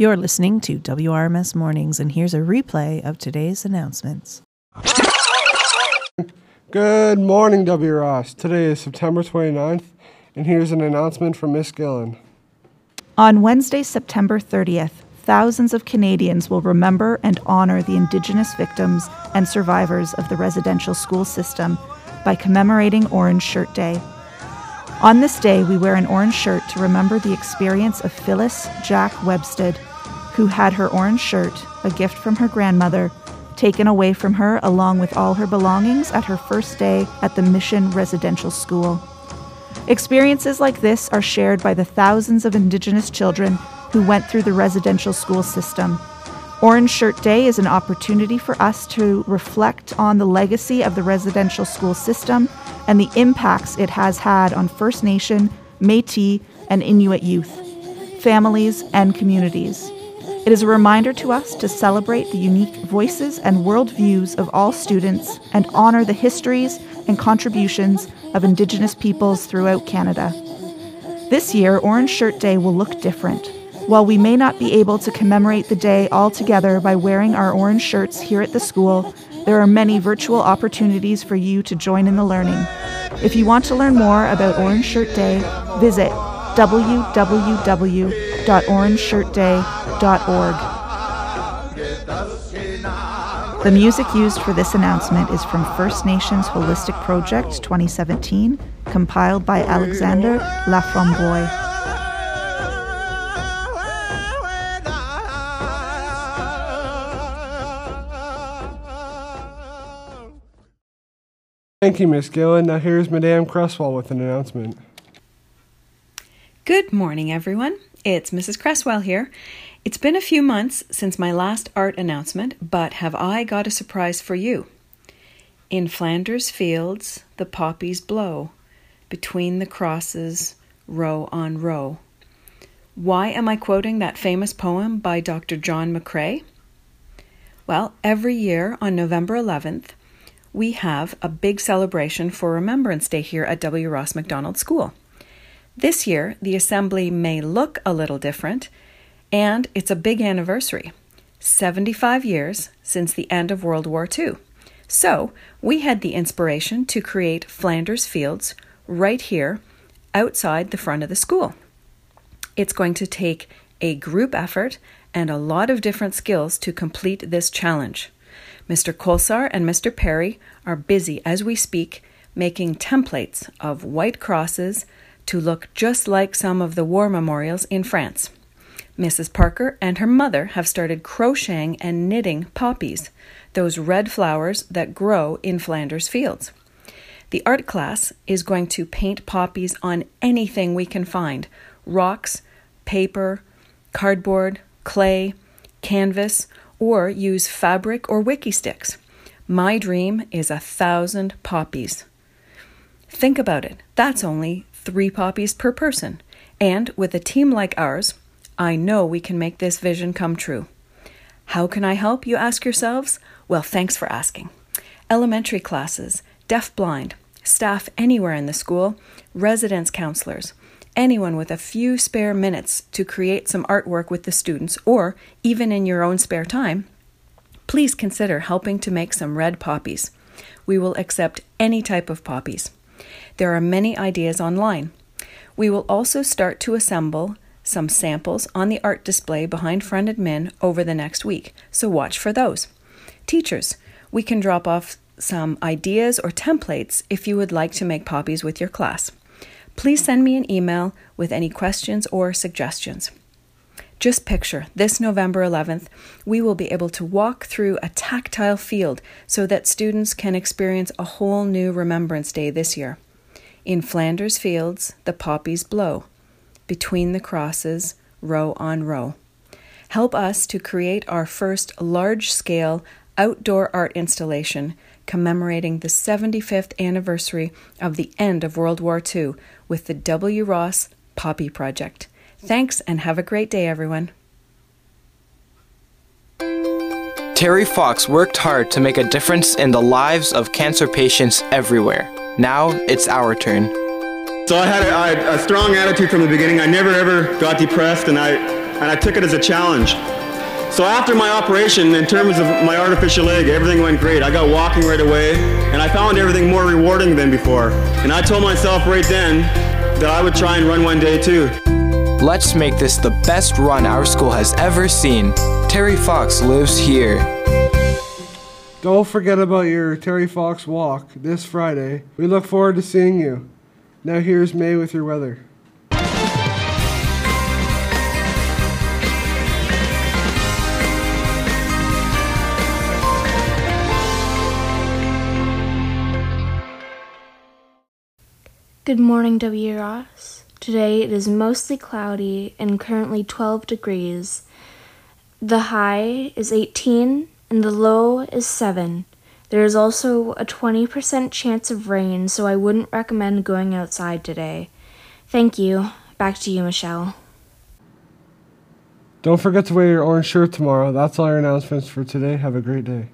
You're listening to WRMS Mornings, and here's a replay of today's announcements. Good morning, W. Ross. Today is September 29th, and here's an announcement from Miss Gillen. On Wednesday, September 30th, thousands of Canadians will remember and honor the Indigenous victims and survivors of the residential school system by commemorating Orange Shirt Day. On this day, we wear an orange shirt to remember the experience of Phyllis Jack Webstad, who had her orange shirt, a gift from her grandmother, taken away from her along with all her belongings at her first day at the Mission Residential School. Experiences like this are shared by the thousands of Indigenous children who went through the residential school system. Orange Shirt Day is an opportunity for us to reflect on the legacy of the residential school system and the impacts it has had on First Nation, Metis, and Inuit youth, families, and communities. It is a reminder to us to celebrate the unique voices and worldviews of all students and honor the histories and contributions of Indigenous peoples throughout Canada. This year, Orange Shirt Day will look different. While we may not be able to commemorate the day all together by wearing our orange shirts here at the school, there are many virtual opportunities for you to join in the learning. If you want to learn more about Orange Shirt Day, visit www.orangeshirtday.org. The music used for this announcement is from First Nations Holistic Project 2017, compiled by Alexander Laframboise. Thank you, Miss Gillen. Now here's Madame Cresswell with an announcement. Good morning, everyone. It's Mrs. Cresswell here. It's been a few months since my last art announcement, but have I got a surprise for you? In Flanders fields, the poppies blow, between the crosses, row on row. Why am I quoting that famous poem by Dr. John McCrae? Well, every year on November 11th, we have a big celebration for Remembrance Day here at W. Ross Macdonald School. This year, the assembly may look a little different, and it's a big anniversary 75 years since the end of World War II. So, we had the inspiration to create Flanders Fields right here outside the front of the school. It's going to take a group effort and a lot of different skills to complete this challenge. Mr. Kolsar and Mr. Perry are busy as we speak making templates of white crosses to look just like some of the war memorials in France. Mrs. Parker and her mother have started crocheting and knitting poppies, those red flowers that grow in Flanders fields. The art class is going to paint poppies on anything we can find rocks, paper, cardboard, clay, canvas, or use fabric or Wikki Stix. My dream is a thousand poppies. Think about it, that's only three poppies per person. And with a team like ours, I know we can make this vision come true. How can I help, you ask yourselves? Well, thanks for asking. Elementary classes, deaf-blind, staff anywhere in the school, residence counselors, anyone with a few spare minutes to create some artwork with the students, or even in your own spare time, please consider helping to make some red poppies. We will accept any type of poppies. There are many ideas online. We will also start to assemble some samples on the art display behind front admin over the next week, so watch for those. Teachers, we can drop off some ideas or templates if you would like to make poppies with your class please send me an email with any questions or suggestions. Just picture this November 11th, we will be able to walk through a tactile field so that students can experience a whole new Remembrance Day this year. In Flanders Fields, the poppies blow. Between the crosses, row on row. Help us to create our first large scale outdoor art installation commemorating the 75th anniversary of the end of World War II with the W. Ross Poppy Project. Thanks and have a great day, everyone. Terry Fox worked hard to make a difference in the lives of cancer patients everywhere. Now it's our turn. So I had a, I had a strong attitude from the beginning. I never ever got depressed, and I and I took it as a challenge. So after my operation, in terms of my artificial leg, everything went great. I got walking right away, and I found everything more rewarding than before. And I told myself right then that I would try and run one day too. Let's make this the best run our school has ever seen. Terry Fox lives here. Don't forget about your Terry Fox walk this Friday. We look forward to seeing you. Now here's May with your weather. Good morning, W. Ross. Today it is mostly cloudy and currently 12 degrees. The high is 18 and the low is 7. There is also a 20% chance of rain, so I wouldn't recommend going outside today. Thank you. Back to you, Michelle. Don't forget to wear your orange shirt tomorrow. That's all your announcements for today. Have a great day.